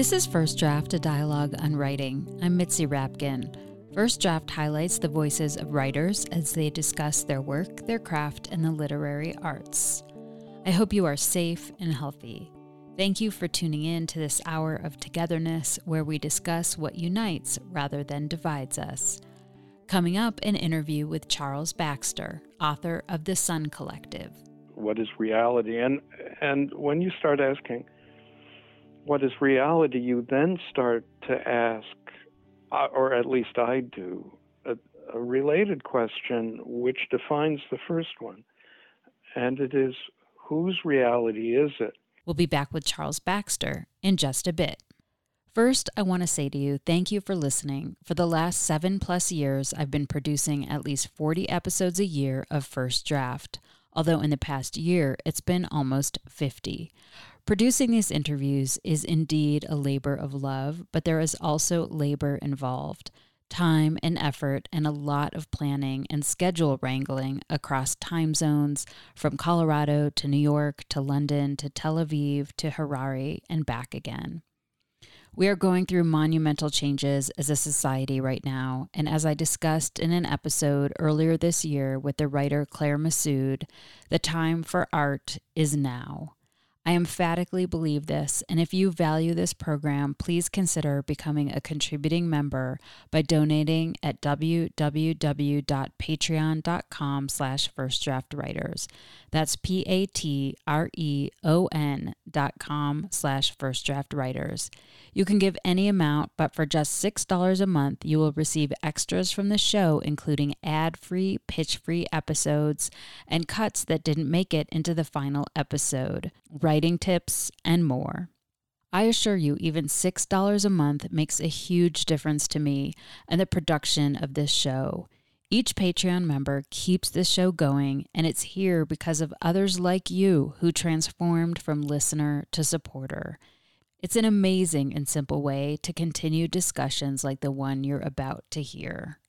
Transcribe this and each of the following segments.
This is First Draft, a dialogue on writing. I'm Mitzi Rapkin. First Draft highlights the voices of writers as they discuss their work, their craft, and the literary arts. I hope you are safe and healthy. Thank you for tuning in to this hour of togetherness where we discuss what unites rather than divides us. Coming up, an interview with Charles Baxter, author of The Sun Collective. What is reality? And and when you start asking, what is reality, you then start to ask, uh, or at least I do, a, a related question which defines the first one. And it is whose reality is it? We'll be back with Charles Baxter in just a bit. First, I want to say to you, thank you for listening. For the last seven plus years, I've been producing at least 40 episodes a year of First Draft, although in the past year, it's been almost 50. Producing these interviews is indeed a labor of love, but there is also labor involved time and effort and a lot of planning and schedule wrangling across time zones from Colorado to New York to London to Tel Aviv to Harare and back again. We are going through monumental changes as a society right now, and as I discussed in an episode earlier this year with the writer Claire Messud, the time for art is now. I emphatically believe this, and if you value this program, please consider becoming a contributing member by donating at www.patreon.com slash firstdraftwriters. That's P-A-T-R-E-O-N dot com slash firstdraftwriters. You can give any amount, but for just $6 a month, you will receive extras from the show, including ad-free, pitch-free episodes and cuts that didn't make it into the final episode writing tips, and more. I assure you, even $6 a month makes a huge difference to me and the production of this show. Each Patreon member keeps this show going, and it's here because of others like you who transformed from listener to supporter. It's an amazing and simple way to continue discussions like the one you're about to hear.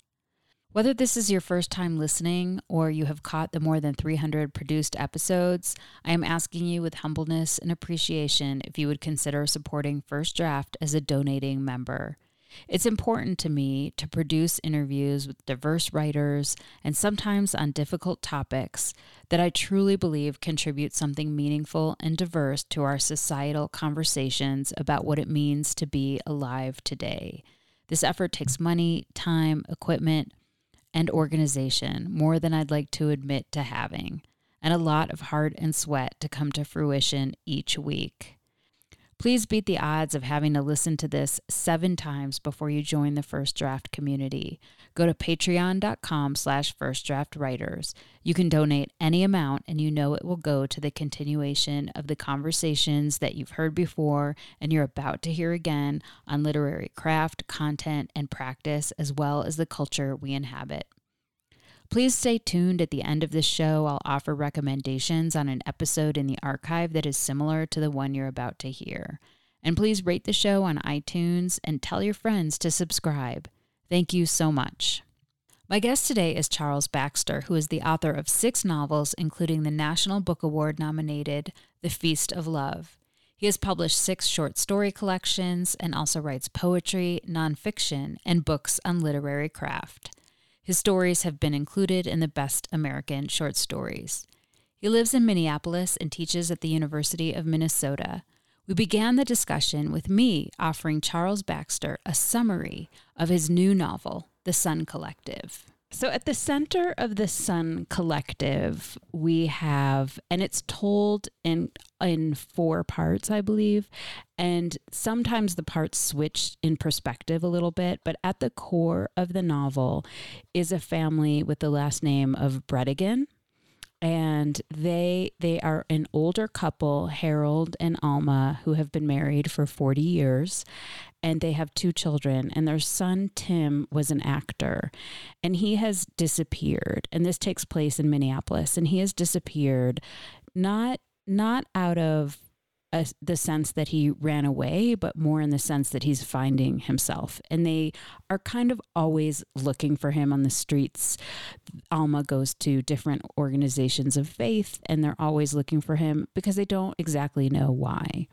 Whether this is your first time listening or you have caught the more than 300 produced episodes, I am asking you with humbleness and appreciation if you would consider supporting First Draft as a donating member. It's important to me to produce interviews with diverse writers and sometimes on difficult topics that I truly believe contribute something meaningful and diverse to our societal conversations about what it means to be alive today. This effort takes money, time, equipment, and organization more than I'd like to admit to having, and a lot of heart and sweat to come to fruition each week. Please beat the odds of having to listen to this seven times before you join the First Draft community. Go to patreon.com slash firstdraftwriters. You can donate any amount and you know it will go to the continuation of the conversations that you've heard before and you're about to hear again on literary craft, content, and practice, as well as the culture we inhabit. Please stay tuned at the end of this show. I'll offer recommendations on an episode in the archive that is similar to the one you're about to hear. And please rate the show on iTunes and tell your friends to subscribe. Thank you so much. My guest today is Charles Baxter, who is the author of six novels, including the National Book Award nominated The Feast of Love. He has published six short story collections and also writes poetry, nonfiction, and books on literary craft. His stories have been included in the Best American Short Stories. He lives in Minneapolis and teaches at the University of Minnesota. We began the discussion with me offering Charles Baxter a summary of his new novel, The Sun Collective. So, at the center of the Sun Collective, we have, and it's told in in four parts, I believe, and sometimes the parts switch in perspective a little bit. But at the core of the novel is a family with the last name of Bredigan, and they they are an older couple harold and alma who have been married for 40 years and they have two children and their son tim was an actor and he has disappeared and this takes place in minneapolis and he has disappeared not not out of a, the sense that he ran away, but more in the sense that he's finding himself. And they are kind of always looking for him on the streets. Alma goes to different organizations of faith, and they're always looking for him because they don't exactly know why.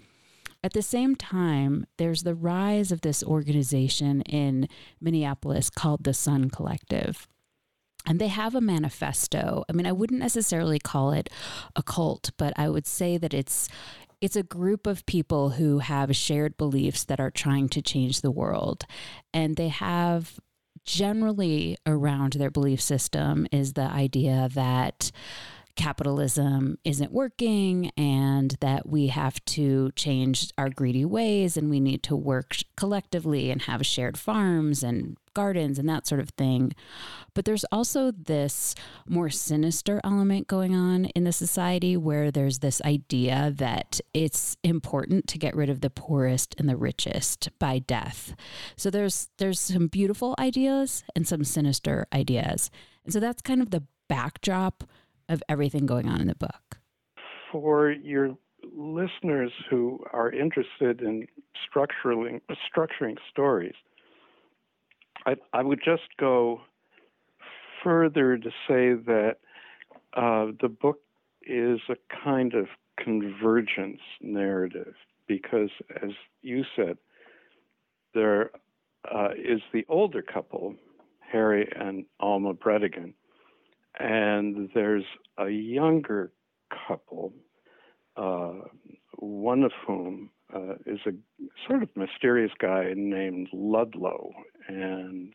At the same time, there's the rise of this organization in Minneapolis called the Sun Collective. And they have a manifesto. I mean, I wouldn't necessarily call it a cult, but I would say that it's it's a group of people who have shared beliefs that are trying to change the world. And they have generally around their belief system is the idea that capitalism isn't working and that we have to change our greedy ways and we need to work collectively and have shared farms and gardens and that sort of thing. But there's also this more sinister element going on in the society where there's this idea that it's important to get rid of the poorest and the richest by death. So there's there's some beautiful ideas and some sinister ideas. And so that's kind of the backdrop of everything going on in the book. For your listeners who are interested in structuring structuring stories, I, I would just go further to say that uh, the book is a kind of convergence narrative because, as you said, there uh, is the older couple, Harry and Alma Bredigan, and there's a younger couple, uh, one of whom uh, is a sort of mysterious guy named Ludlow, and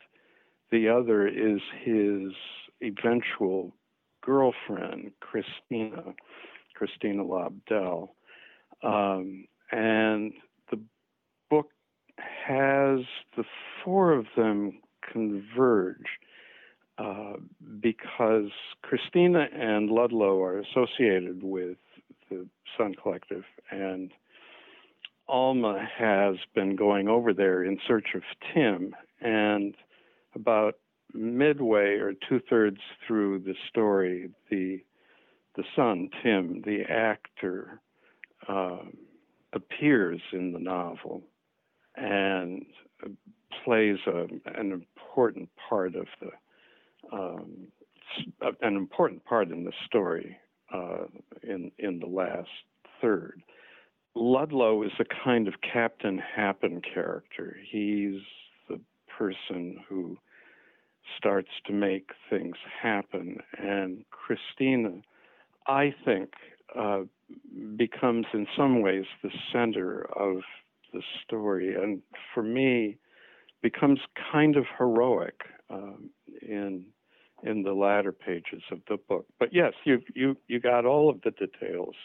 the other is his eventual girlfriend, Christina, Christina Lobdell. Um, and the book has the four of them converge uh, because Christina and Ludlow are associated with the Sun Collective, and Alma has been going over there in search of Tim, and about midway or two thirds through the story, the the son Tim, the actor, uh, appears in the novel and plays a, an important part of the um, an important part in the story uh, in in the last third. Ludlow is a kind of Captain Happen character. He's the person who starts to make things happen, and Christina, I think, uh, becomes in some ways the center of the story, and for me, becomes kind of heroic um, in in the latter pages of the book. But yes, you you you got all of the details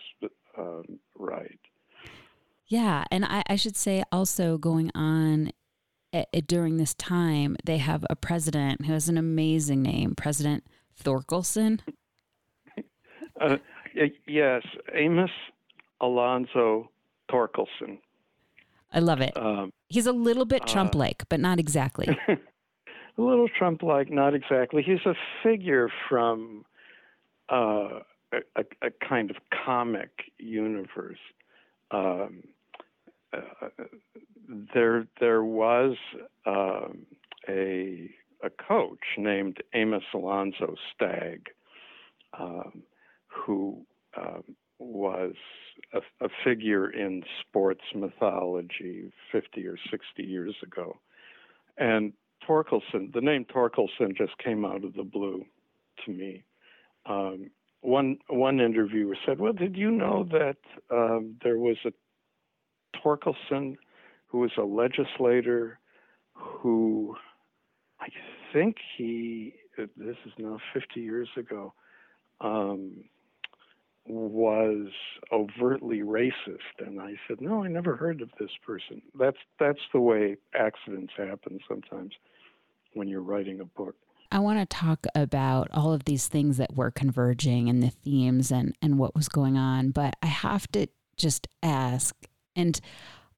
um, right. Yeah, and I, I should say also going on uh, during this time, they have a president who has an amazing name, President Torkelson. Uh, yes, Amos Alonzo Torkelson. I love it. Um, He's a little bit Trump like, uh, but not exactly. a little Trump like, not exactly. He's a figure from uh, a, a, kind of comic universe. Um, there, there was um, a a coach named Amos Alonzo Stagg, um, who um, was a, a, figure in sports mythology 50 or 60 years ago. And Torkelson, the name Torkelson just came out of the blue to me. Um, one one interviewer said, "Well, did you know that um, there was a Torkelson who was a legislator who I think he this is now 50 years ago um, was overtly racist. And I said no I never heard of this person. That's that's the way accidents happen sometimes when you're writing a book. I want to talk about all of these things that were converging and the themes and and what was going on but I have to just ask and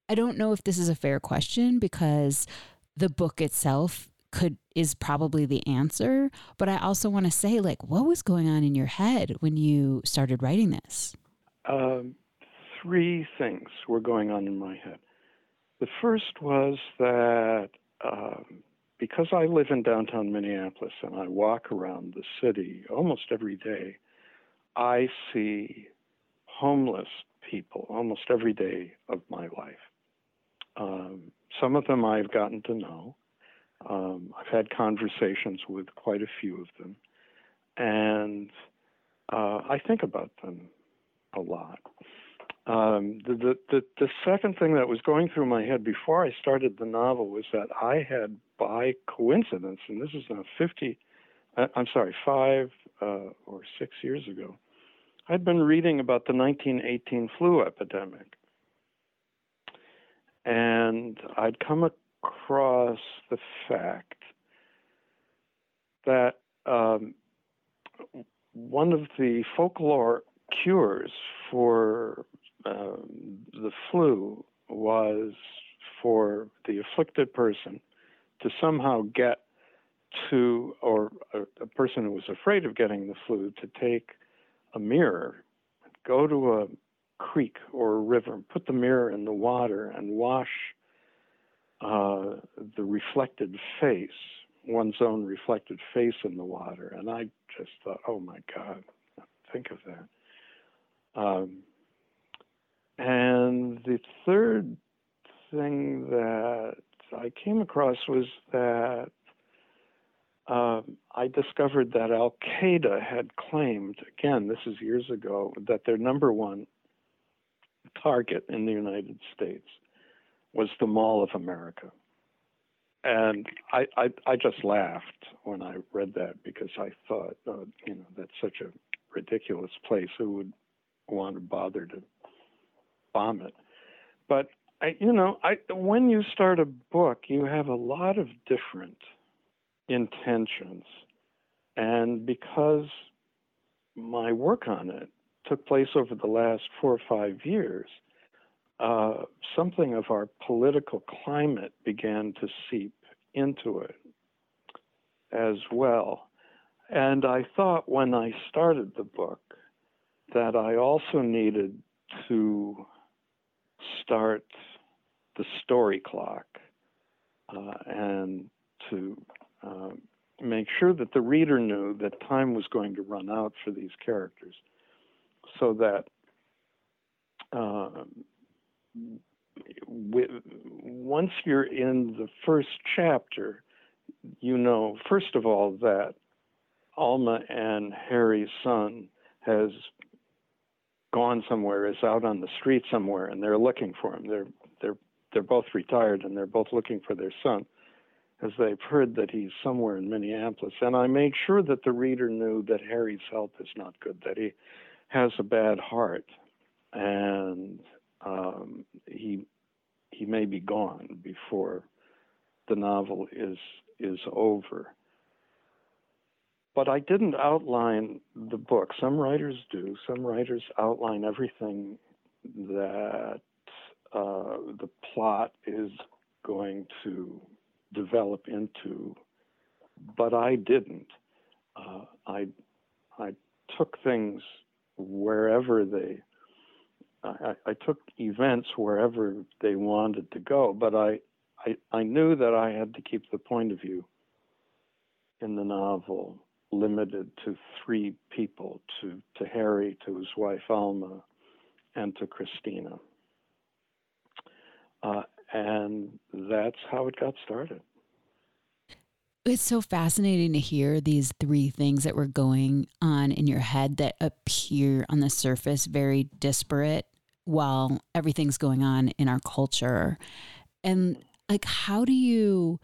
I don't know if this is a fair question because the book itself could is probably the answer, but I also want to say like what was going on in your head when you started writing this? Um, three things were going on in my head. The first was that um, because I live in downtown Minneapolis and I walk around the city almost every day, I see homeless people almost every day of my life. Um, some of them I've gotten to know. Um, I've had conversations with quite a few of them, and uh, I think about them a lot. Um, the, the, the, second thing that was going through my head before I started the novel was that I had, by coincidence, and this is now 50, uh, I'm sorry, five uh, or six years ago, I'd been reading about the 1918 flu epidemic. And I'd come across the fact that um, one of the folklore cures for um, the flu was for the afflicted person to somehow get to, or a, a, person who was afraid of getting the flu, to take a mirror, go to a creek or a river, put the mirror in the water and wash uh, the reflected face, one's own reflected face in the water. And I just thought, oh my God, think of that. Um, and the third thing that I came across was that um, I discovered that Al Qaeda had claimed, again, this is years ago, that their number one target in the United States was the Mall of America. And I, I, I just laughed when I read that because I thought, uh, you know, that's such a ridiculous place. Who would want to bother to bomb it? But I, you know, I when you start a book, you have a lot of different intentions, and because my work on it took place over the last four or five years, uh, something of our political climate began to seep into it as well. And I thought when I started the book that I also needed to start the story clock uh, and to make sure that the reader knew that time was going to run out for these characters so that uh, once you're in the first chapter, you know, first of all, that Alma and Harry's son has gone somewhere, is out on the street somewhere, and they're looking for him. They're they're they're both retired, and they're both looking for their son, as they've heard that he's somewhere in Minneapolis. And I made sure that the reader knew that Harry's health is not good, that he has a bad heart, and um, he he may be gone before the novel is is over. But I didn't outline the book. Some writers do. Some writers outline everything that uh, the plot is going to develop into, but I didn't. Uh, I I took things wherever they I, I, took events wherever they wanted to go, but I, I, I knew that I had to keep the point of view in the novel limited to three people to, to Harry, to his wife Alma, and to Christina. Uh, and that's how it got started. It's so fascinating to hear these three things that were going on in your head that appear on the surface very disparate while everything's going on in our culture. And like, how do you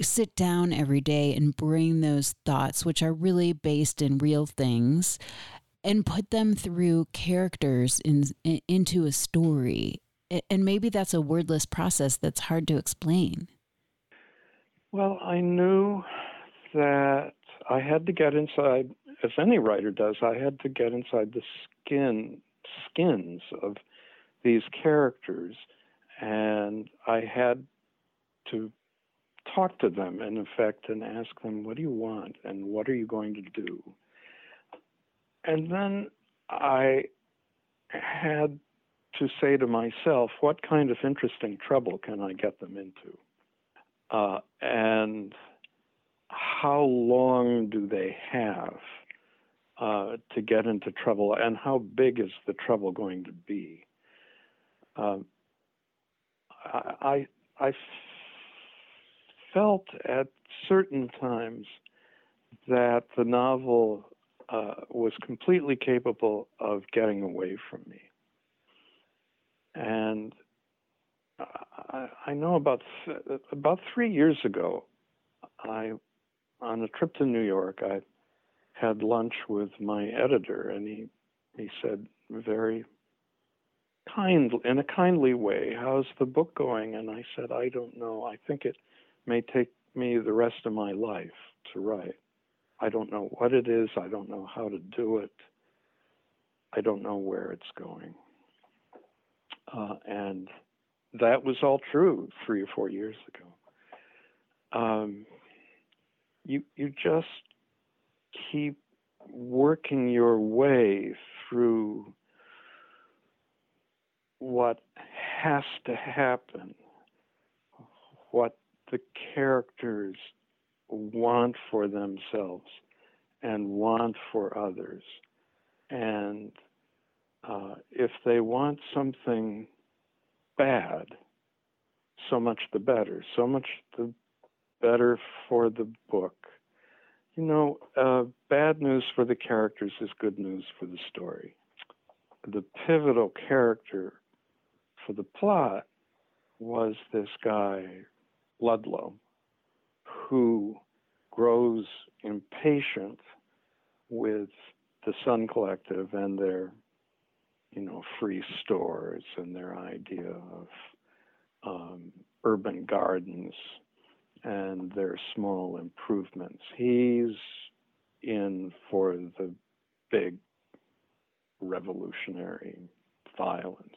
sit down every day and bring those thoughts, which are really based in real things, and put them through characters in, in into a story? And maybe that's a wordless process that's hard to explain. Well, I knew that I had to get inside, as any writer does, I had to get inside the skin skins of these characters, and I had to talk to them in effect and ask them, What do you want? and what are you going to do? And then I had to say to myself, What kind of interesting trouble can I get them into? Uh, and how long do they have uh, to get into trouble, and how big is the trouble going to be? Um, I, I felt at certain times that the novel uh, was completely capable of getting away from me. And I, I know about about three years ago, I on a trip to New York, I had lunch with my editor, and he he said very kind in a kindly way, "How's the book going?" And I said, "I don't know. I think it may take me the rest of my life to write. I don't know what it is. I don't know how to do it. I don't know where it's going." Uh, and that was all true three or four years ago. Um, you you just keep working your way through what has to happen, what the characters want for themselves and want for others. And uh, if they want something bad, so much the better, so much the better for the book. You know, uh, bad news for the characters is good news for the story. The pivotal character for the plot was this guy, Ludlow, who grows impatient with the Sun Collective and their, you know, free stores and their idea of um, urban gardens and their small improvements. He's in for the big revolutionary violence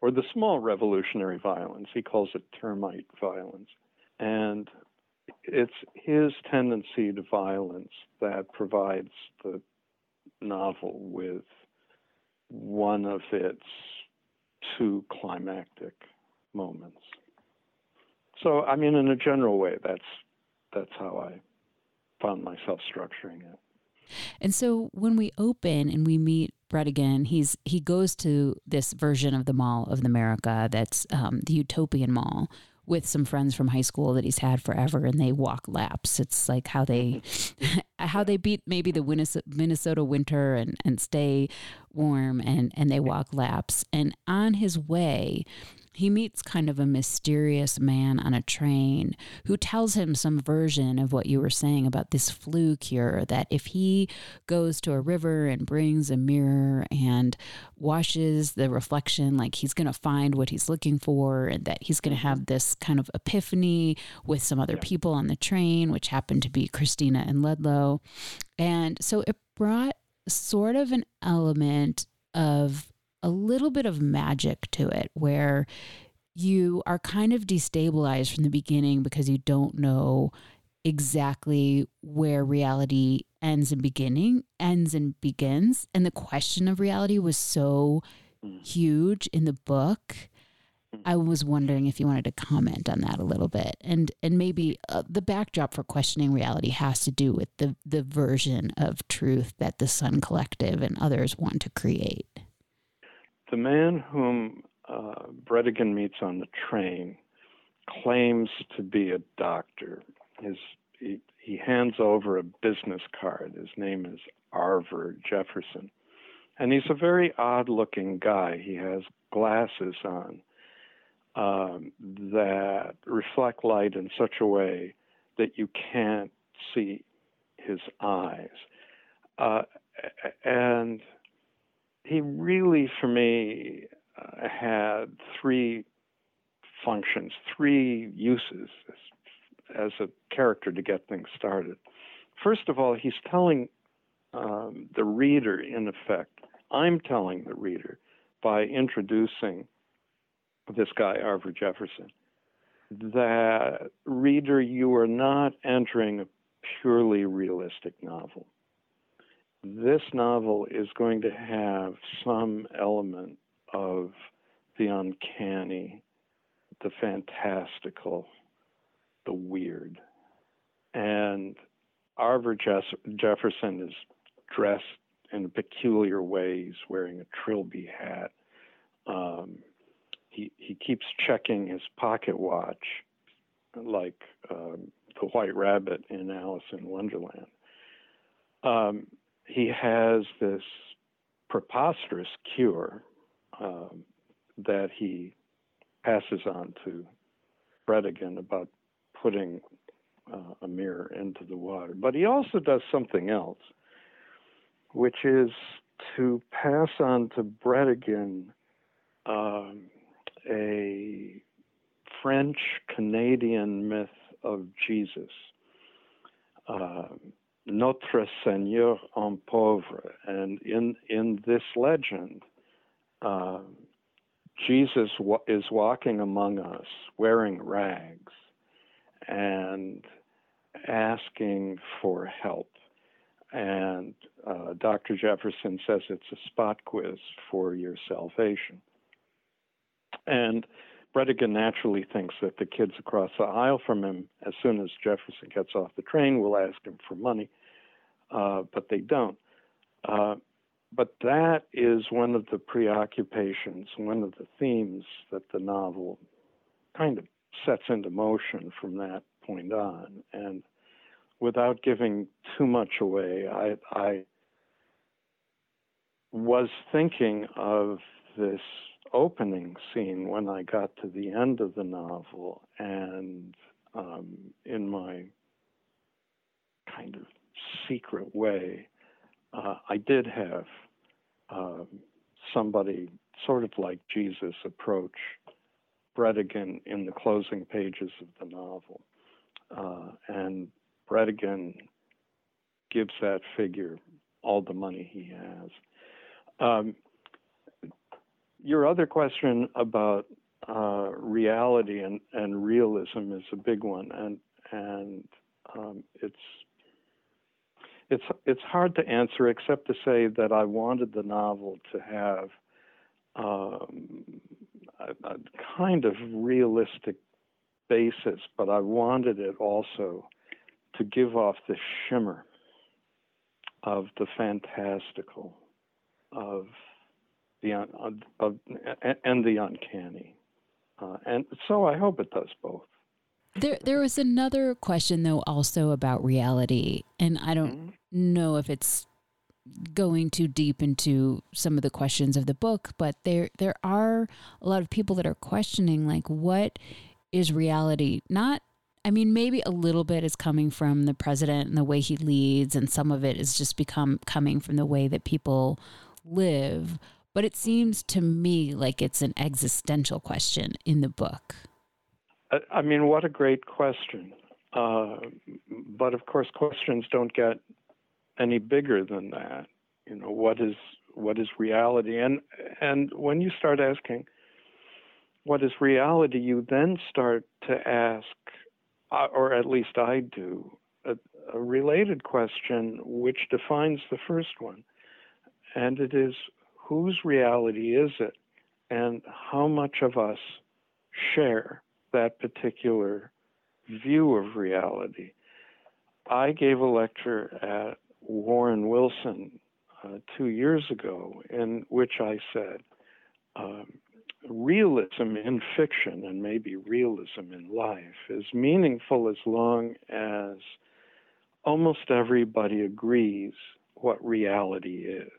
or the small revolutionary violence. He calls it termite violence. And it's his tendency to violence that provides the novel with one of its two climactic moments. So, I mean, in a general way, that's that's how I found myself structuring it. And so when we open and we meet Bredigan, he's he goes to this version of the Mall of America that's um, the Utopian Mall with some friends from high school that he's had forever, and they walk laps. It's like how they how they beat maybe the Minnesota winter and and stay warm, and and they walk laps. And on his way, he meets kind of a mysterious man on a train who tells him some version of what you were saying about this flu cure that if he goes to a river and brings a mirror and washes the reflection, like he's going to find what he's looking for, and that he's going to have this kind of epiphany with some other people on the train, which happened to be Christina and Ludlow. And so it brought sort of an element of a little bit of magic to it where you are kind of destabilized from the beginning because you don't know exactly where reality ends and beginning ends and begins and the question of reality was so mm. huge in the book i mm. was wondering if you wanted to comment on that a little bit and and maybe uh, the backdrop for questioning reality has to do with the the version of truth that the sun collective and others want to create the man whom uh, Bredigan meets on the train claims to be a doctor. His, he, he hands over a business card. His name is Arver Jefferson. And he's a very odd looking guy. He has glasses on um, that reflect light in such a way that you can't see his eyes. Uh, and he really, for me, uh, had three functions, three uses as, as, a character to get things started. First of all, he's telling um, the reader, in effect, I'm telling the reader by introducing this guy, Arver Jefferson, that reader, you are not entering a purely realistic novel this novel is going to have some element of the uncanny, the fantastical, the weird. And Arver Jefferson is dressed in peculiar ways, wearing a trilby hat. Um, he he keeps checking his pocket watch, like um, the White Rabbit in Alice in Wonderland. Um, he has this preposterous cure um, that he passes on to Bredigan about putting uh, a mirror into the water. But he also does something else, which is to pass on to Bredigan um, a French Canadian myth of Jesus. Uh, Notre Seigneur en pauvre. And in, in this legend, uh, Jesus wa- is walking among us wearing rags and asking for help. And uh, Dr. Jefferson says it's a spot quiz for your salvation. And Bredigan naturally thinks that the kids across the aisle from him, as soon as Jefferson gets off the train, will ask him for money, uh, but they don't. Uh, but that is one of the preoccupations, one of the themes that the novel kind of sets into motion from that point on. And without giving too much away, I, I was thinking of this opening scene when I got to the end of the novel, and um, in my kind of secret way, uh, I did have um, somebody sort of like Jesus approach Bredigan in the closing pages of the novel. Uh, and Bredigan gives that figure all the money he has. Um, your other question about uh, reality and, and realism is a big one, and and um, it's it's it's hard to answer except to say that I wanted the novel to have um, a, a, kind of realistic basis, but I wanted it also to give off the shimmer of the fantastical, of the un, of, and the uncanny, uh, and so I hope it does both. There, there was another question though, also about reality, and I don't mm-hmm. know if it's going too deep into some of the questions of the book, but there, there are a lot of people that are questioning, like, what is reality? Not, I mean, maybe a little bit is coming from the president and the way he leads, and some of it is just become coming from the way that people live. But it seems to me like it's an existential question in the book. I mean, what a great question. Uh, but of course, questions don't get any bigger than that. You know, what is what is reality? And and when you start asking, what is reality, you then start to ask, uh, or at least I do, a, a related question which defines the first one, and it is whose reality is it, and how much of us share that particular view of reality. I gave a lecture at Warren Wilson uh, two years ago in which I said, um, realism in fiction and maybe realism in life is meaningful as long as almost everybody agrees what reality is.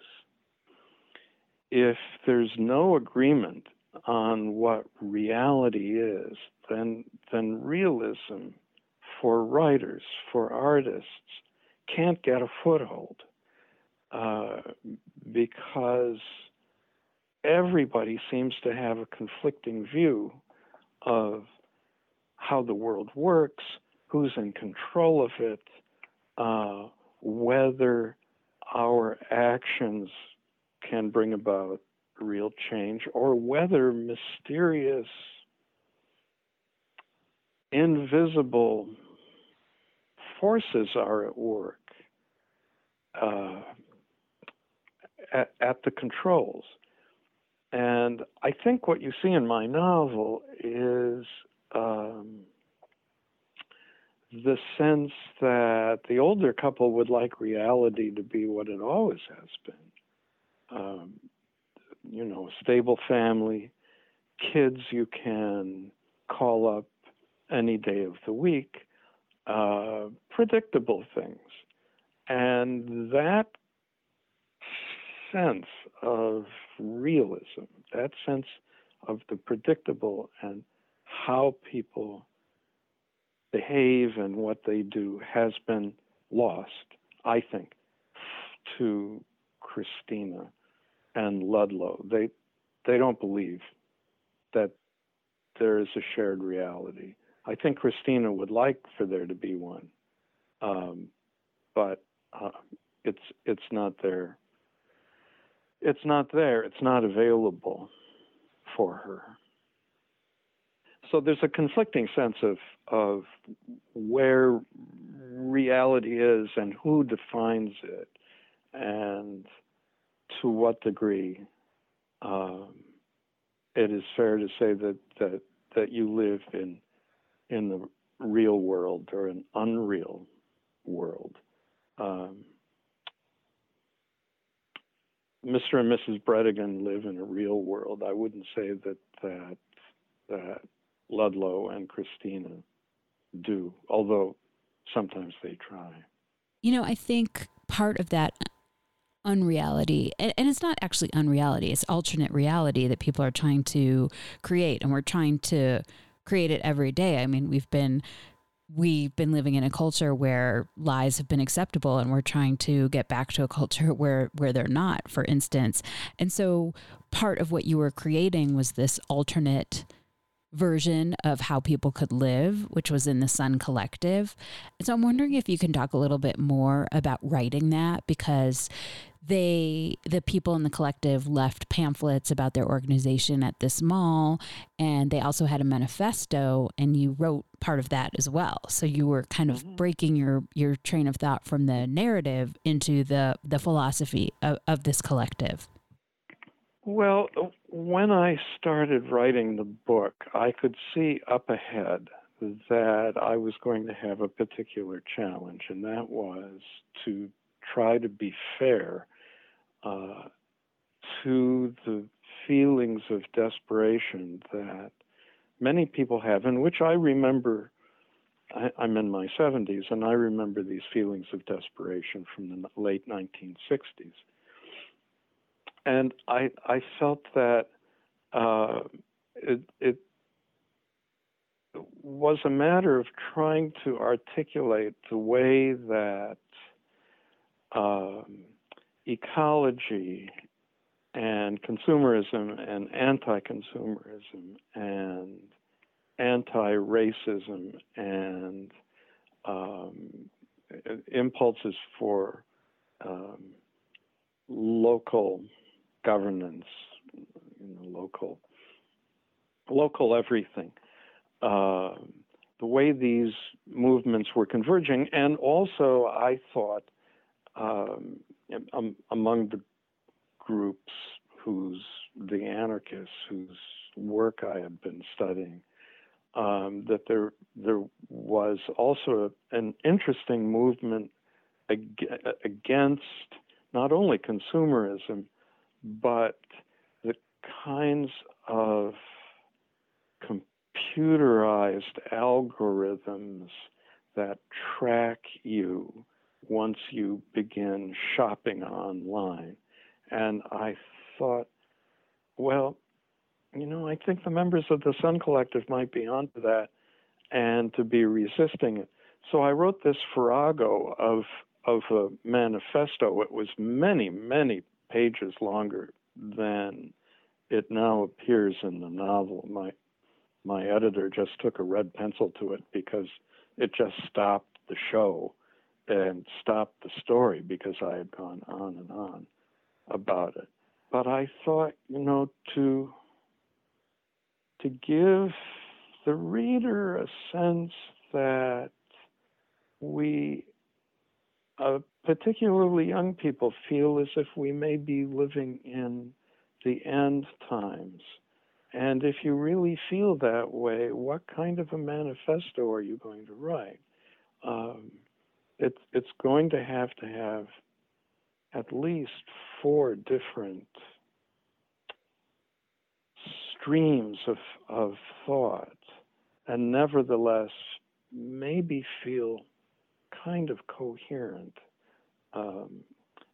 If there's no agreement on what reality is, then then realism for writers, for artists, can't get a foothold uh, because everybody seems to have a conflicting view of how the world works, who's in control of it, uh, whether our actions can bring about real change, or whether mysterious invisible forces are at work uh, at, at, the controls. And I think what you see in my novel is um, the sense that the older couple would like reality to be what it always has been. Um, you know, a stable family, kids you can call up any day of the week, uh, predictable things. And that sense of realism, that sense of the predictable and how people behave and what they do has been lost, I think, to Christina and Ludlow. They they don't believe that there is a shared reality. I think Christina would like for there to be one, um, but uh, it's it's not there. It's not there. It's not available for her. So there's a conflicting sense of of where reality is and who defines it, and to what degree um, it is fair to say that that that you live in in the real world or an unreal world. Um, Mr. and Mrs. Bredigan live in a real world. I wouldn't say that that that Ludlow and Christina do, although sometimes they try. You know, I think part of that unreality, and, and it's not actually unreality, it's alternate reality that people are trying to create, and we're trying to create it every day. I mean, we've been we've been living in a culture where lies have been acceptable and we're trying to get back to a culture where where they're not for instance and so part of what you were creating was this alternate version of how people could live, which was in the Sun Collective. So I'm wondering if you can talk a little bit more about writing that because they the people in the collective left pamphlets about their organization at this mall and they also had a manifesto and you wrote part of that as well so you were kind of mm-hmm. breaking your your train of thought from the narrative into the the philosophy of, of this collective well when I started writing the book, I could see up ahead that I was going to have a particular challenge, and that was to try to be fair uh, to the feelings of desperation that many people have, and which I remember. I, I'm in my 70s, and I remember these feelings of desperation from the late 1960s and I I felt that uh, it it was a matter of trying to articulate the way that um, ecology and consumerism and anti-consumerism and anti-racism and um, impulses for um, local governance, you know, local, local everything. Uh, the way these movements were converging, and also I thought um, um, among the groups whose the anarchists whose work I had been studying, um, that there there was also an interesting movement ag- against not only consumerism but the kinds of computerized algorithms that track you once you begin shopping online. And I thought, well, you know, I think the members of the Sun Collective might be onto that and to be resisting it. So I wrote this farrago of of a manifesto. It was many, many pages longer than it now appears in the novel. My my editor just took a red pencil to it because it just stopped the show and stopped the story because I had gone on and on about it. But I thought, you know, to to give the reader a sense that we uh, particularly young people, feel as if we may be living in the end times. And if you really feel that way, what kind of a manifesto are you going to write? um, it's it's going to have to have at least four different streams of of thought, and nevertheless maybe feel kind of coherent. Um,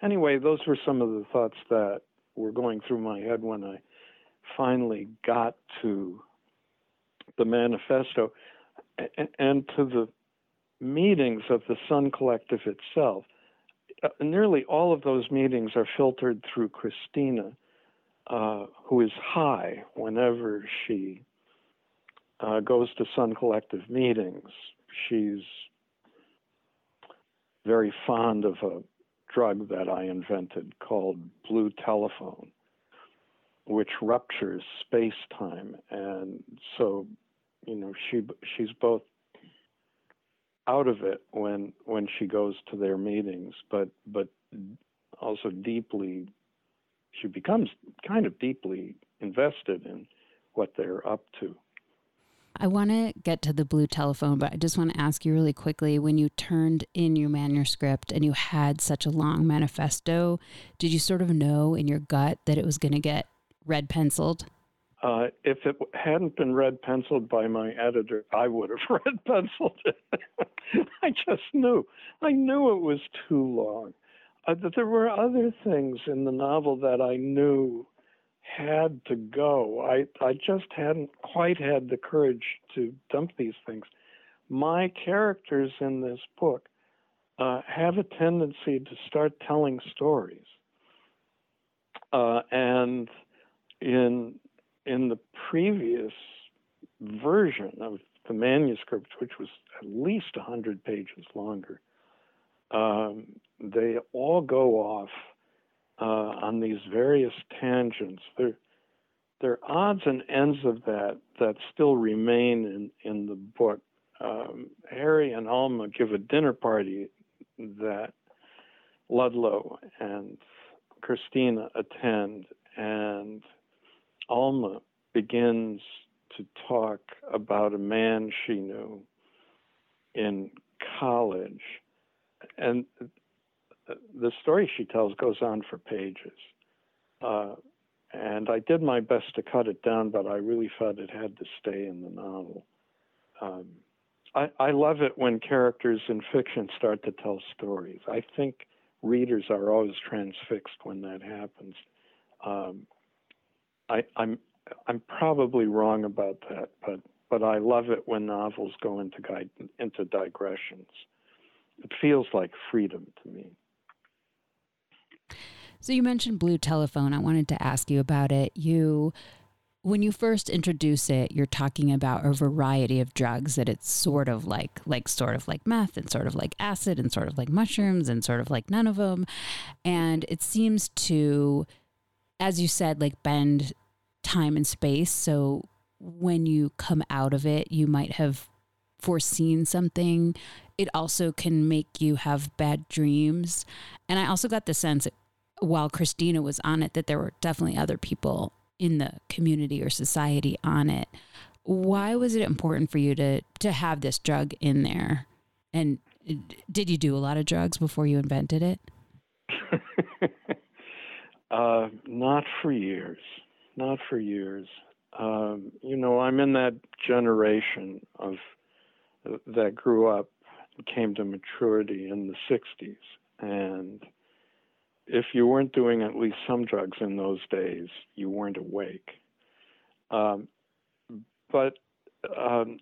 anyway, those were some of the thoughts that were going through my head when I finally got to the manifesto and to the meetings of the Sun Collective itself. Uh, nearly all of those meetings are filtered through Christina, uh, who is high whenever she uh, goes to Sun Collective meetings. She's very fond of a drug that I invented called blue telephone, which ruptures space time. And so, you know, she she's both out of it when when she goes to their meetings, but but also deeply she becomes kind of deeply invested in what they're up to. I want to get to the blue telephone, but I just want to ask you really quickly when you turned in your manuscript and you had such a long manifesto, did you sort of know in your gut that it was going to get red penciled? Uh, if it hadn't been red penciled by my editor, I would have red penciled it. I just knew. I knew it was too long. Uh, that there were other things in the novel that I knew had to go. I I just hadn't quite had the courage to dump these things. My characters in this book uh, have a tendency to start telling stories, uh, and in in the previous version of the manuscript, which was at least hundred pages longer, um, they all go off uh, on these various tangents. There, there are odds and ends of that that still remain in, in the book. Um, Harry and Alma give a dinner party that Ludlow and Christina attend, and Alma begins to talk about a man she knew in college. And the story she tells goes on for pages. Uh, and I did my best to cut it down, but I really felt it had to stay in the novel. Um, I, I love it when characters in fiction start to tell stories. I think readers are always transfixed when that happens. Um, I, I'm I'm probably wrong about that, but but I love it when novels go into guide, into digressions. It feels like freedom to me. So you mentioned blue telephone. I wanted to ask you about it. You when you first introduce it, you're talking about a variety of drugs that it's sort of like like sort of like meth and sort of like acid and sort of like mushrooms and sort of like none of them. And it seems to as you said like bend time and space. So when you come out of it, you might have foreseen something. It also can make you have bad dreams. And I also got the sense while Christina was on it, that there were definitely other people in the community or society on it. Why was it important for you to to have this drug in there? And uh, did you do a lot of drugs before you invented it? uh, not for years. Not for years. Um, you know, I'm in that generation of that grew up and came to maturity in the '60s, and if you weren't doing at least some drugs in those days, you weren't awake. Um, but um,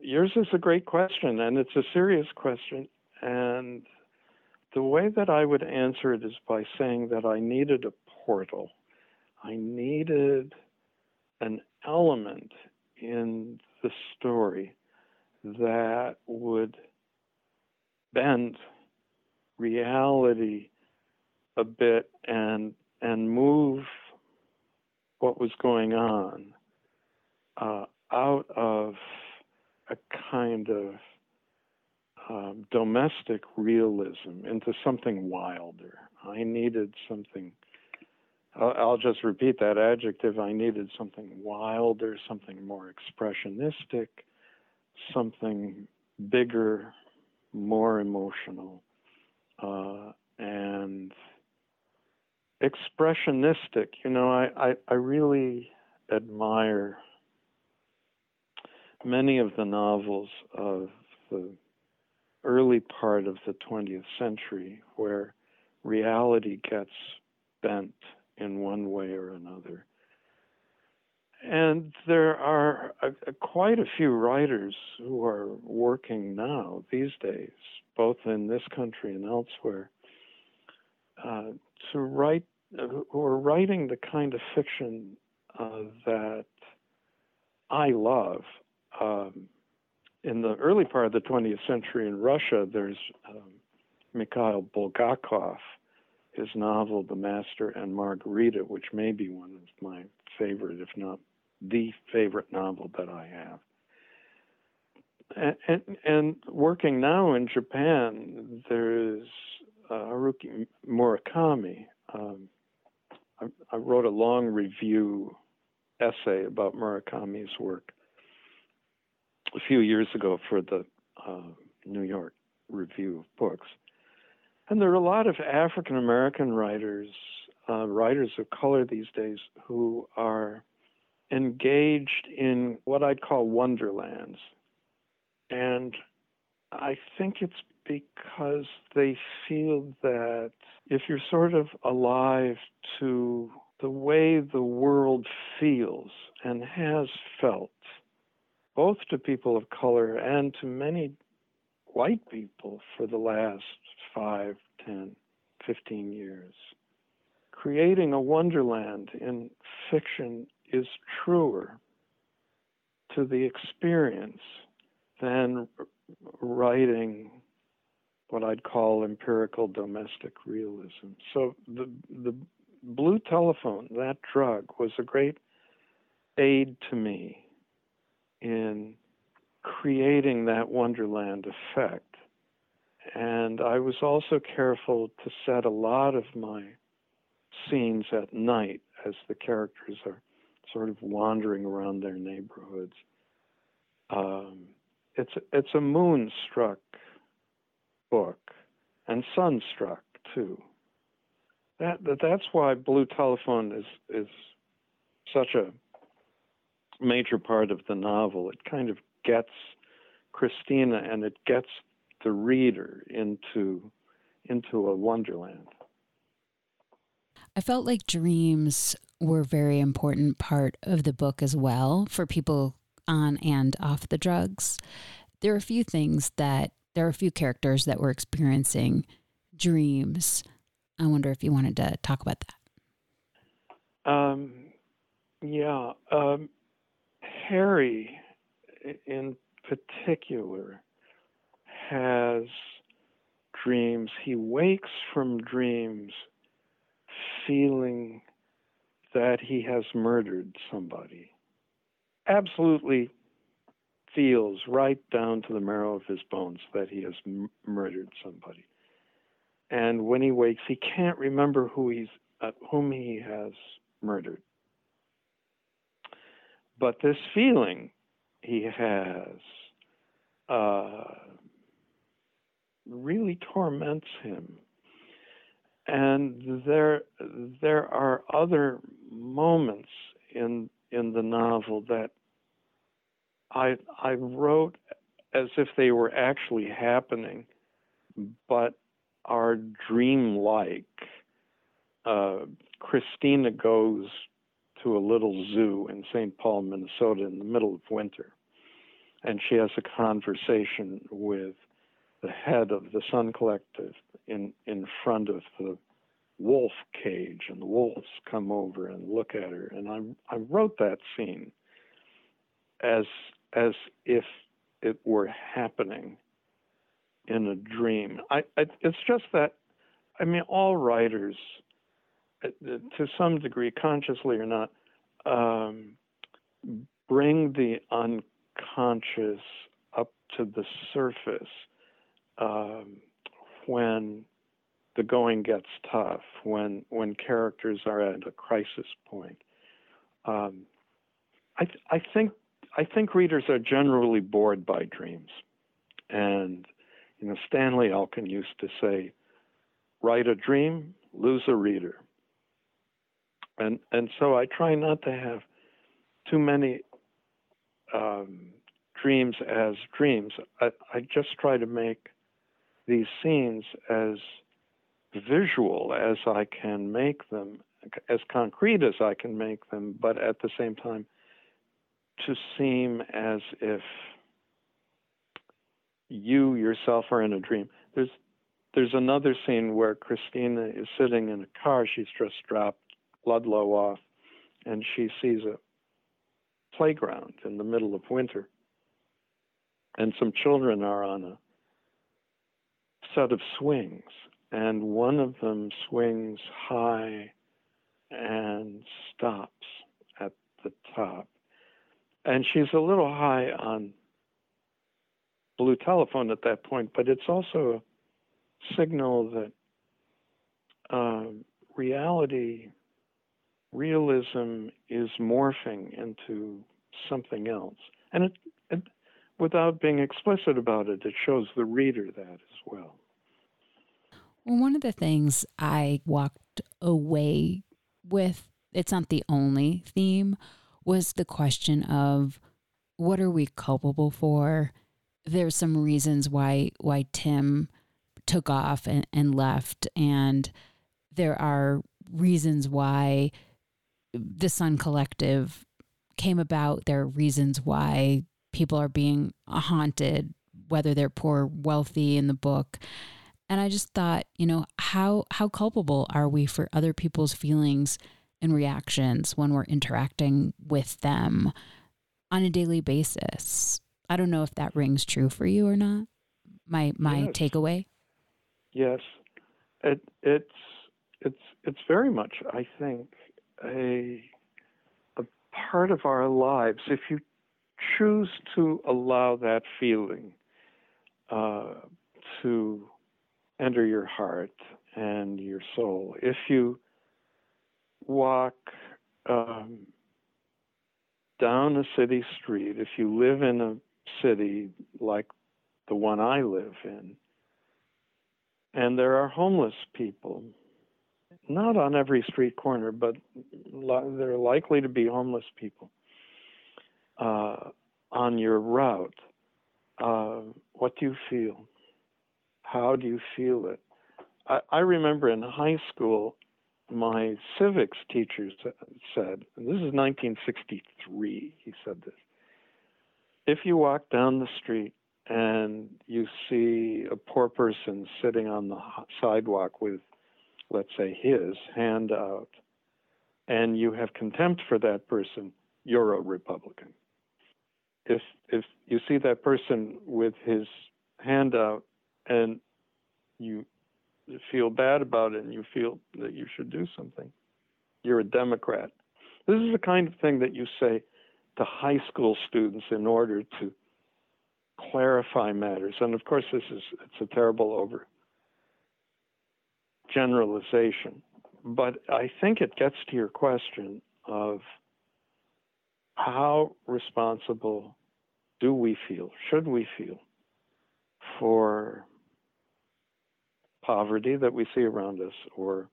yours is a great question, and it's a serious question. And the way that I would answer it is by saying that I needed a portal. I needed an element in the story that would bend reality a bit and and move what was going on uh, out of a kind of um, domestic realism into something wilder. I needed something. I'll, I'll just repeat that adjective. I needed something wilder, something more expressionistic, something bigger, more emotional, uh, and expressionistic. You know, I, I, I really admire many of the novels of the early part of the 20th century where reality gets bent in one way or another. And there are a, a, quite a few writers who are working now these days, both in this country and elsewhere, uh, to write, who are writing the kind of fiction uh, that I love. Um, in the early part of the 20th century in Russia, there's um, Mikhail Bulgakov, his novel *The Master and Margarita*, which may be one of my favorite, if not the favorite novel that I have. And, and, and working now in Japan, there's uh, Haruki Murakami. Um, I, I, wrote a long review essay about Murakami's work a few years ago for the uh, New York Review of Books. And there are a lot of African American writers, uh, writers of color these days, who are engaged in what I'd call wonderlands. And I think it's because they feel that if you're sort of alive to the way the world feels and has felt, both to people of color and to many white people for the last five, ten, fifteen years. Creating a wonderland in fiction is truer to the experience than writing what I'd call empirical domestic realism. So the the blue telephone, that drug, was a great aid to me in creating that wonderland effect. And I was also careful to set a lot of my scenes at night as the characters are sort of wandering around their neighborhoods. Um, it's it's a moonstruck book and sunstruck too. That, that that's why Blue Telephone is is such a major part of the novel. It kind of gets Christina and it gets the reader into into a wonderland. I felt like dreams were a very important part of the book as well for people on and off the drugs. There are a few things that there are a few characters that were experiencing dreams. I wonder if you wanted to talk about that. Um, yeah, um, Harry in particular has dreams. He wakes from dreams feeling that he has murdered somebody. Absolutely feels right down to the marrow of his bones that he has m- murdered somebody. And when he wakes, he can't remember who he's uh, whom he has murdered. But this feeling he has uh, really torments him. And there, there are other moments in in the novel that I I wrote as if they were actually happening, but are dreamlike. Uh, Christina goes to a little zoo in St. Paul, Minnesota, in the middle of winter, and she has a conversation with the head of the Sun Collective in in front of the wolf cage, and the wolves come over and look at her. And I I wrote that scene as as if it were happening in a dream. I, I, it's just that, I mean, all writers, to some degree, consciously or not, um, bring the unconscious up to the surface um, when the going gets tough, when when characters are at a crisis point. Um, I, th- I think I think readers are generally bored by dreams, and You know, Stanley Elkin used to say, write a dream, lose a reader. And and so I try not to have too many um, dreams as dreams. I, I just try to make these scenes as visual as I can make them, as concrete as I can make them, but at the same time to seem as if you yourself are in a dream. There's there's another scene where Christina is sitting in a car. She's just dropped Ludlow off, and she sees a playground in the middle of winter, and some children are on a set of swings, and one of them swings high and stops at the top. And she's a little high on blue telephone at that point, but it's also a signal that um, reality, realism is morphing into something else. And it, it, without being explicit about it, it shows the reader that as well. Well, one of the things I walked away with, it's not the only theme, was the question of what are we culpable for? There's some reasons why why Tim took off and, and left, and there are reasons why the Sun Collective came about. There are reasons why people are being haunted, whether they're poor, wealthy in the book. And I just thought, you know, how how culpable are we for other people's feelings and reactions when we're interacting with them on a daily basis? I don't know if that rings true for you or not. My my yes. takeaway. Yes, it it's it's it's very much I think a a part of our lives. If you choose to allow that feeling uh, to enter your heart and your soul. If you walk um, down a city street, if you live in a city like the one I live in, and there are homeless people, not on every street corner, but there are likely to be homeless people uh, on your route. Uh, what do you feel? How do you feel it? I, I remember in high school, my civics teacher said, and this is 1963, he said this. If you walk down the street and you see a poor person sitting on the sidewalk with, let's say, his hand out, and you have contempt for that person, you're a Republican. If if you see that person with his hand out and you feel bad about it and you feel that you should do something, you're a Democrat. This is the kind of thing that you say to high school students in order to clarify matters. And of course, this is it's a terrible over generalization, but I think it gets to your question of how responsible do we feel, should we feel, for poverty that we see around us, or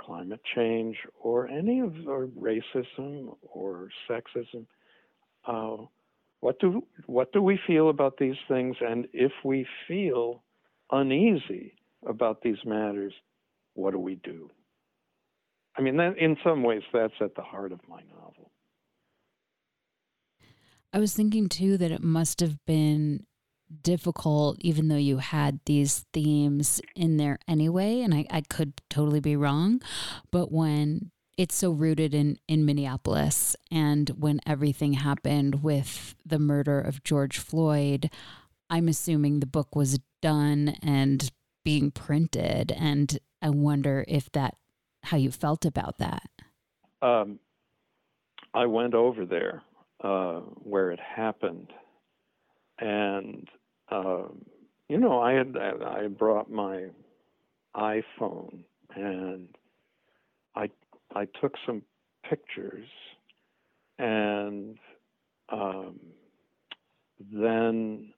climate change, or any of or racism or sexism. Uh, what do what do we feel about these things? And if we feel uneasy about these matters, what do we do? I mean, that, in some ways, that's at the heart of my novel. I was thinking too that it must have been difficult, even though you had these themes in there anyway. And I, I could totally be wrong. But when it's so rooted in, in Minneapolis and when everything happened with the murder of George Floyd, I'm assuming the book was done and being printed. And I wonder if that, how you felt about that. Um, I went over there uh, where it happened. And, um, you know, I had, I brought my iPhone and I, I took some pictures and um, then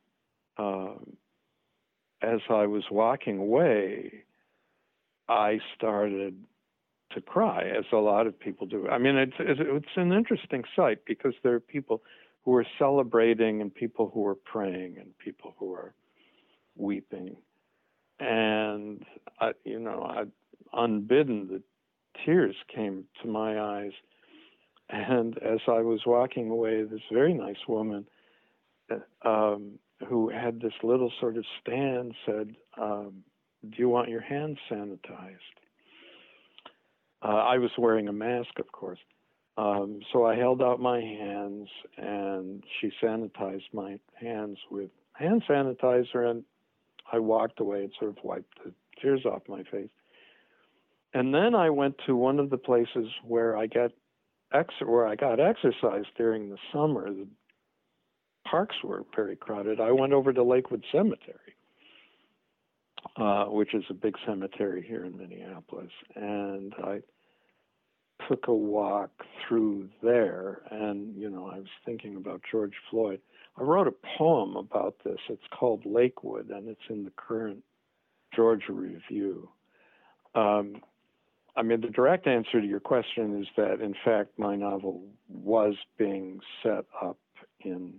um, as I was walking away, I started to cry, as a lot of people do. I mean, it's it's an interesting sight because there are people who are celebrating and people who are praying and people who are weeping, and I, you know, I, unbidden, the tears came to my eyes, and as I was walking away, this very nice woman. Um, who had this little sort of stand said, um, Do you want your hands sanitized? Uh, I was wearing a mask, of course. Um, so I held out my hands and she sanitized my hands with hand sanitizer and I walked away and sort of wiped the tears off my face. And then I went to one of the places where I get ex- where I got exercise during the summer. The parks were very crowded. I went over to Lakewood Cemetery, uh, which is a big cemetery here in Minneapolis, and I took a walk through there. And you know, I was thinking about George Floyd. I wrote a poem about this. It's called Lakewood, and it's in the current Georgia Review. Um, I mean, the direct answer to your question is that, in fact, my novel was being set up in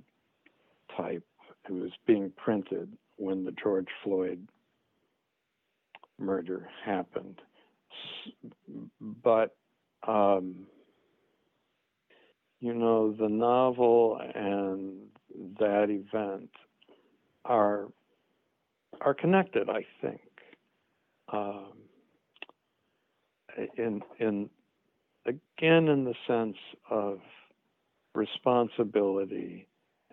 type. It was being printed when the George Floyd murder happened. But, um, you know, the novel and that event are are connected, I think. Um, in in again in the sense of responsibility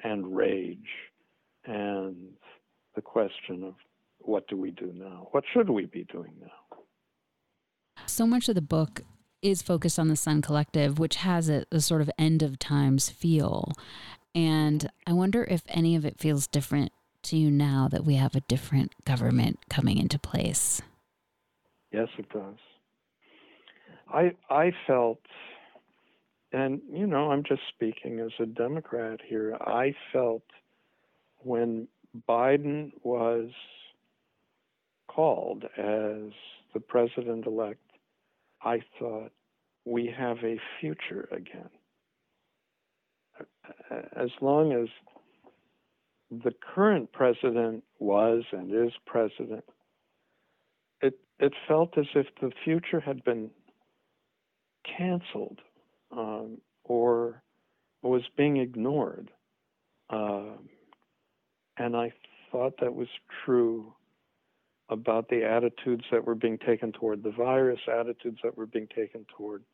and rage and the question of what do we do now? What should we be doing now? So much of the book is focused on the Sun Collective, which has a, a sort of end of times feel. And I wonder if any of it feels different to you now that we have a different government coming into place. Yes, it does. I I felt and you know, I'm just speaking as a Democrat here. I felt when Biden was called as the president elect, I thought we have a future again. As long as the current president was and is president, it it felt as if the future had been canceled um, or was being ignored. Um, and I thought that was true about the attitudes that were being taken toward the virus, attitudes that were being taken toward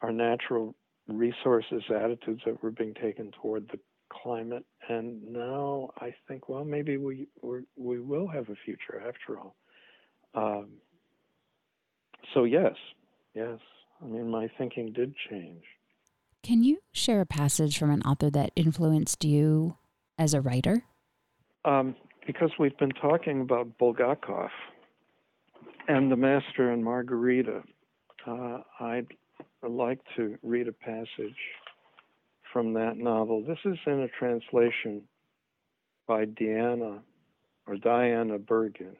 our natural resources, attitudes that were being taken toward the climate. And now I think, well, maybe we we will have a future after all. Um, so yes, yes. I mean, my thinking did change. Can you share a passage from an author that influenced you as a writer? Um, because we've been talking about Bulgakov and the Master and Margarita, uh, I'd like to read a passage from that novel. This is in a translation by Deanna or Diana Burgin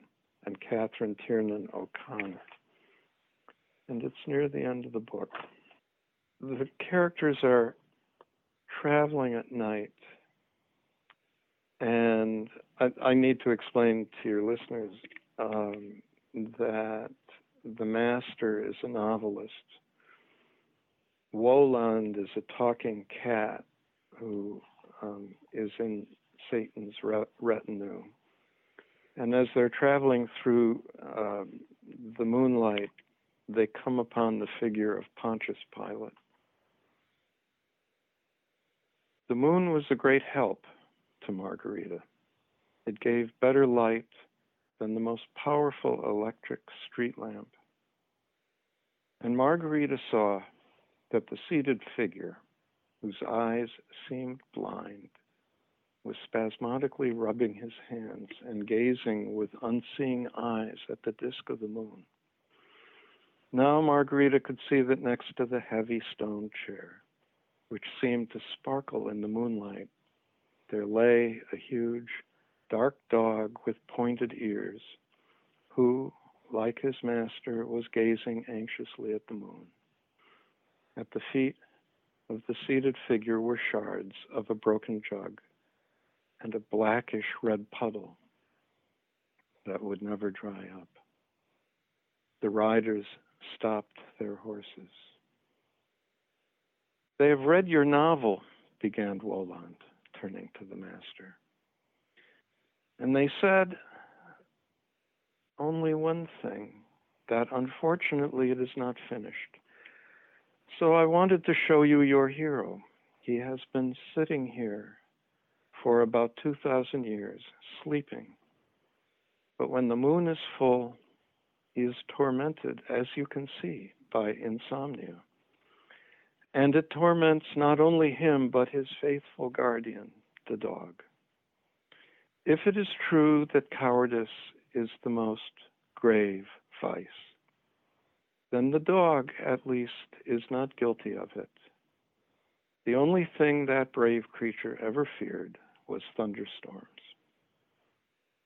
and Katherine Tiernan O'Connor and it's near the end of the book. The characters are traveling at night, and I, I need to explain to your listeners um, that the master is a novelist. Woland is a talking cat who um, is in Satan's retinue. And as they're traveling through um, the moonlight, they come upon the figure of Pontius Pilate. The moon was a great help to Margarita. It gave better light than the most powerful electric street lamp. And Margarita saw that the seated figure, whose eyes seemed blind, was spasmodically rubbing his hands and gazing with unseeing eyes at the disk of the moon. Now Margarita could see that next to the heavy stone chair, which seemed to sparkle in the moonlight, there lay a huge dark dog with pointed ears, who, like his master, was gazing anxiously at the moon. At the feet of the seated figure were shards of a broken jug and a blackish red puddle that would never dry up. The riders stopped their horses. They have read your novel, began Woland, turning to the master. And they said only one thing that unfortunately it is not finished. So I wanted to show you your hero. He has been sitting here for about 2,000 years, sleeping. But when the moon is full, is tormented, as you can see, by insomnia. And it torments not only him, but his faithful guardian, the dog. If it is true that cowardice is the most grave vice, then the dog, at least, is not guilty of it. The only thing that brave creature ever feared was thunderstorms.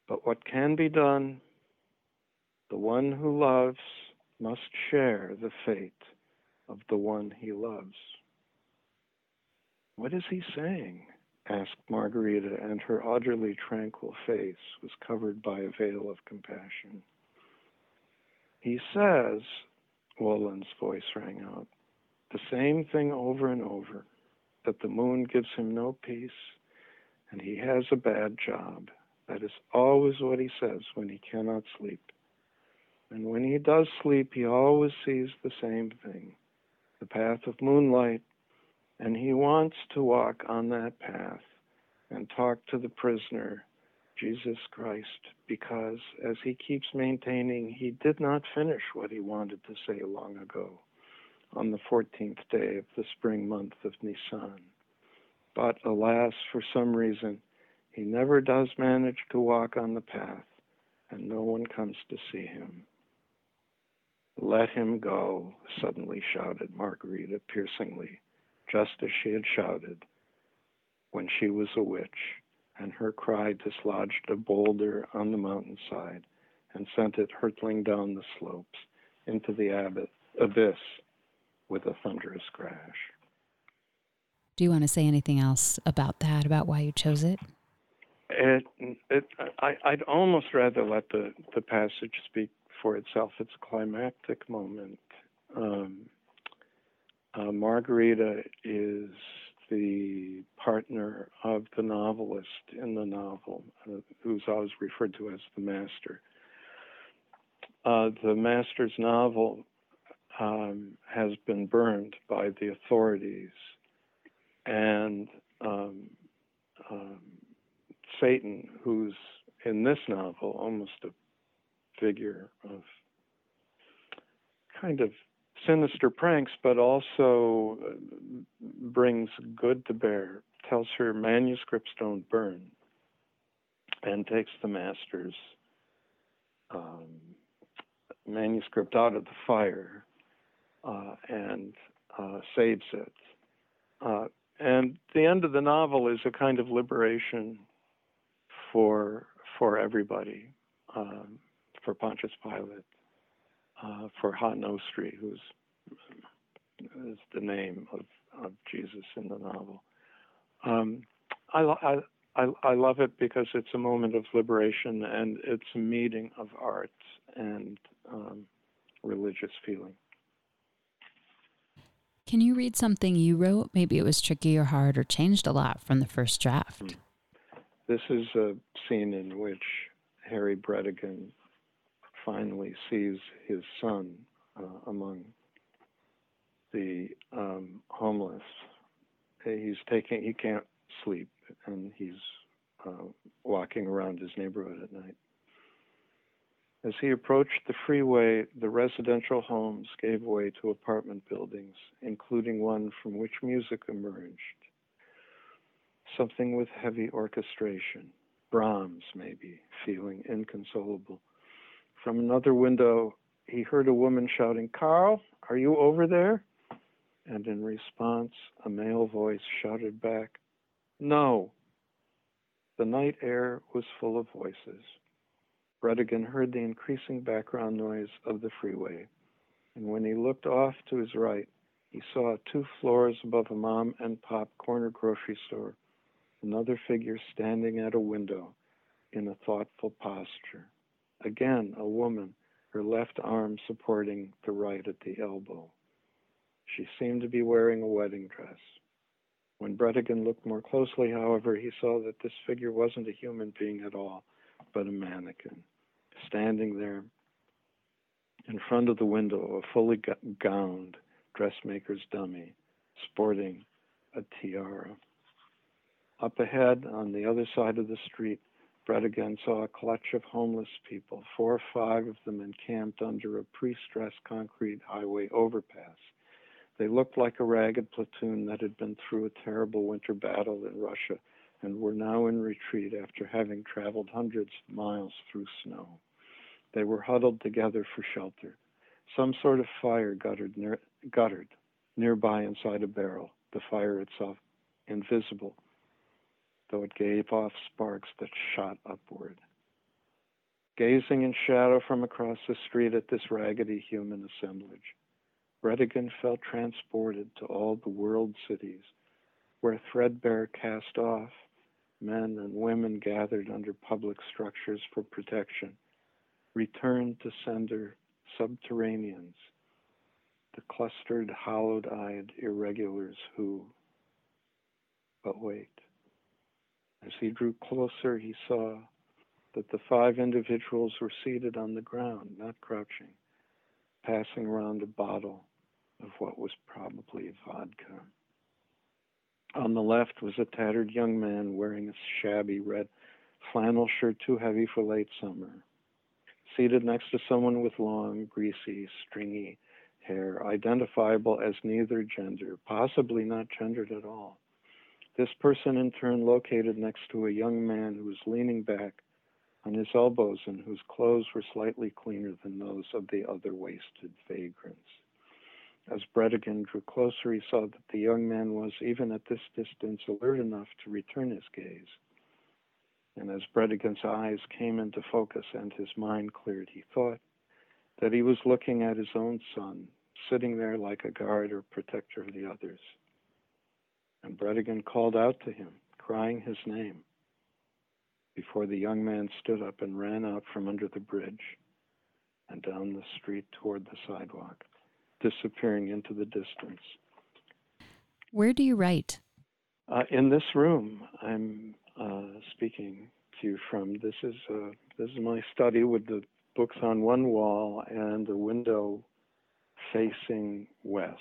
But what can be done, the one who loves must share the fate of the one he loves. What is he saying? asked Margarita, and her utterly tranquil face was covered by a veil of compassion. He says, Woland's voice rang out, the same thing over and over that the moon gives him no peace and he has a bad job. That is always what he says when he cannot sleep. And when he does sleep, he always sees the same thing the path of moonlight, and he wants to walk on that path and talk to the prisoner, Jesus Christ, because as he keeps maintaining, he did not finish what he wanted to say long ago on the 14th day of the spring month of Nisan. But alas, for some reason, he never does manage to walk on the path, and no one comes to see him. Let him go, suddenly shouted Margarita piercingly, just as she had shouted when she was a witch, and her cry dislodged a boulder on the mountainside and sent it hurtling down the slopes into the abyss with a thunderous crash. Do you want to say anything else about that, about why you chose it? It, it, I, I'd almost rather let the, the passage speak for itself. It's a climactic moment. Um, uh, Margarita is the partner of the novelist in the novel, uh, who's always referred to as the master. Uh, the master's novel um, has been burned by the authorities, and um, um Satan, who's in this novel almost a figure of kind of sinister pranks, but also uh, brings good to bear, tells her manuscripts don't burn, and takes the master's um, manuscript out of the fire uh, and uh, saves it. Uh, and the end of the novel is a kind of liberation for for everybody, um, for Pontius Pilate, uh, for Ha-Nozri, who's is the name of, of Jesus in the novel. Um, I, I, I, I love it because it's a moment of liberation and it's a meeting of art and um, religious feeling. Can you read something you wrote? Maybe it was tricky or hard or changed a lot from the first draft. Hmm. This is a scene in which Harry Bredigan finally sees his son uh, among the um, homeless. He's taking, he can't sleep, and he's uh, walking around his neighborhood at night. As he approached the freeway, the residential homes gave way to apartment buildings, including one from which music emerged. Something with heavy orchestration, Brahms maybe, feeling inconsolable. From another window, he heard a woman shouting, Carl, are you over there? And in response, a male voice shouted back, No. The night air was full of voices. Bredigan heard the increasing background noise of the freeway, and when he looked off to his right, he saw two floors above a mom and pop corner grocery store, another figure standing at a window in a thoughtful posture. Again, a woman, her left arm supporting the right at the elbow. She seemed to be wearing a wedding dress. When Bredigan looked more closely, however, he saw that this figure wasn't a human being at all, but a mannequin, standing there in front of the window, a fully gowned dressmaker's dummy, sporting a tiara. Up ahead, on the other side of the street, Bredigan saw a clutch of homeless people, four or five of them encamped under a pre stressed concrete highway overpass. They looked like a ragged platoon that had been through a terrible winter battle in Russia and were now in retreat after having traveled hundreds of miles through snow. They were huddled together for shelter. Some sort of fire guttered, near, guttered nearby inside a barrel, the fire itself invisible, though it gave off sparks that shot upward. Gazing in shadow from across the street at this raggedy human assemblage, Bredigan felt transported to all the world cities where threadbare cast off men and women gathered under public structures for protection returned to sender subterraneans, the clustered, hollowed eyed irregulars who. But wait. As he drew closer, he saw that the five individuals were seated on the ground, not crouching, passing around a bottle of what was probably vodka. On the left was a tattered young man wearing a shabby red flannel shirt too heavy for late summer. Seated next to someone with long, greasy, stringy hair, identifiable as neither gender, possibly not gendered at all. This person, in turn, located next to a young man who was leaning back on his elbows and whose clothes were slightly cleaner than those of the other wasted vagrants. As Bredigan drew closer, he saw that the young man was, even at this distance, alert enough to return his gaze. And as Bredigan's eyes came into focus and his mind cleared, he thought that he was looking at his own son, sitting there like a guard or protector of the others. And Bredigan called out to him, crying his name, before the young man stood up and ran out from under the bridge and down the street toward the sidewalk disappearing into the distance. Where do you write? Uh, in this room, I'm uh, speaking to you from. This is uh, this is my study with the books on one wall and the window facing west,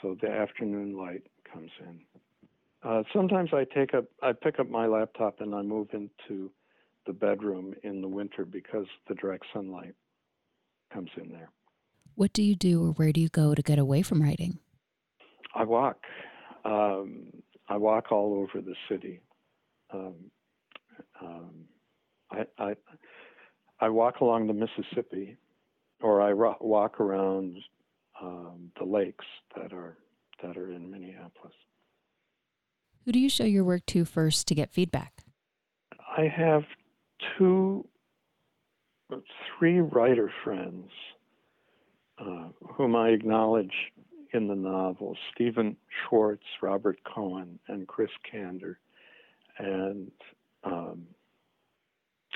so the afternoon light comes in. Uh, sometimes I take up I pick up my laptop and I move into the bedroom in the winter because the direct sunlight comes in there. What do you do or where do you go to get away from writing? I walk. Um, I walk all over the city. Um, um, I, I, I walk along the Mississippi, or I ro- walk around um, the lakes that are that are in Minneapolis. Who do you show your work to first to get feedback? I have two, three writer friends uh, whom I acknowledge in the novel Stephen Schwartz, Robert Cohen, and Chris Kander. And um,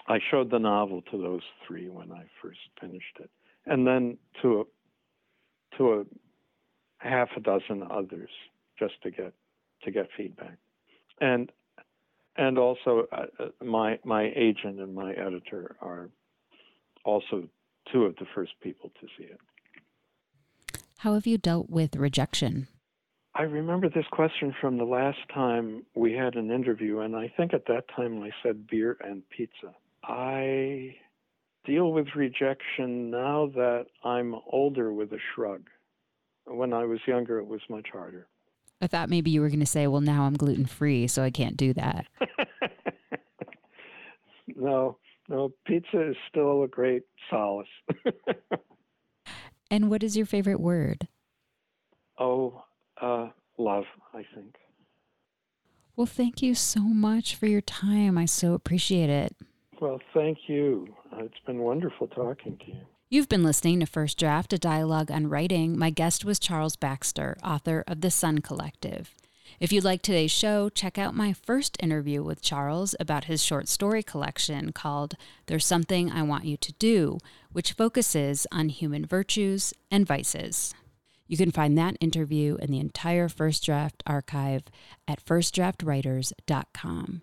I showed the novel to those three when I first finished it, and then to a, to a half a dozen others just to get to get feedback, and and also uh, uh my my agent and my editor are also two of the first people to see it. How have you dealt with rejection? I remember this question from the last time we had an interview, and I think at that time I said beer and pizza. I deal with rejection now that I'm older with a shrug. When I was younger, it was much harder. I thought maybe you were going to say, well, now I'm gluten free, so I can't do that. no, no, pizza is still a great solace. And what is your favorite word? Oh, uh, love, I think. Well, thank you so much for your time. I so appreciate it. Well, thank you. It's been wonderful talking to you. You've been listening to First Draft, a dialogue on writing. My guest was Charles Baxter, author of The Sun Collective. If you like today's show, check out my first interview with Charles about his short story collection called There's Something I Want You to Do, which focuses on human virtues and vices. You can find that interview and the entire First Draft archive at firstdraftwriters.com.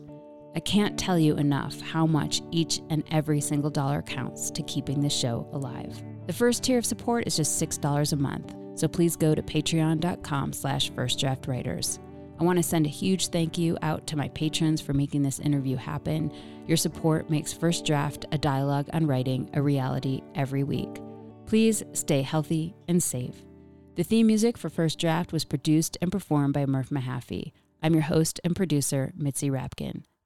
I can't tell you enough how much each and every single dollar counts to keeping this show alive. The first tier of support is just $6 a month, so please go to patreon.com slash firstdraftwriters. I want to send a huge thank you out to my patrons for making this interview happen. Your support makes First Draft, a dialogue on writing, a reality every week. Please stay healthy and safe. The theme music for First Draft was produced and performed by Murph Mahaffey. I'm your host and producer, Mitzi Rapkin.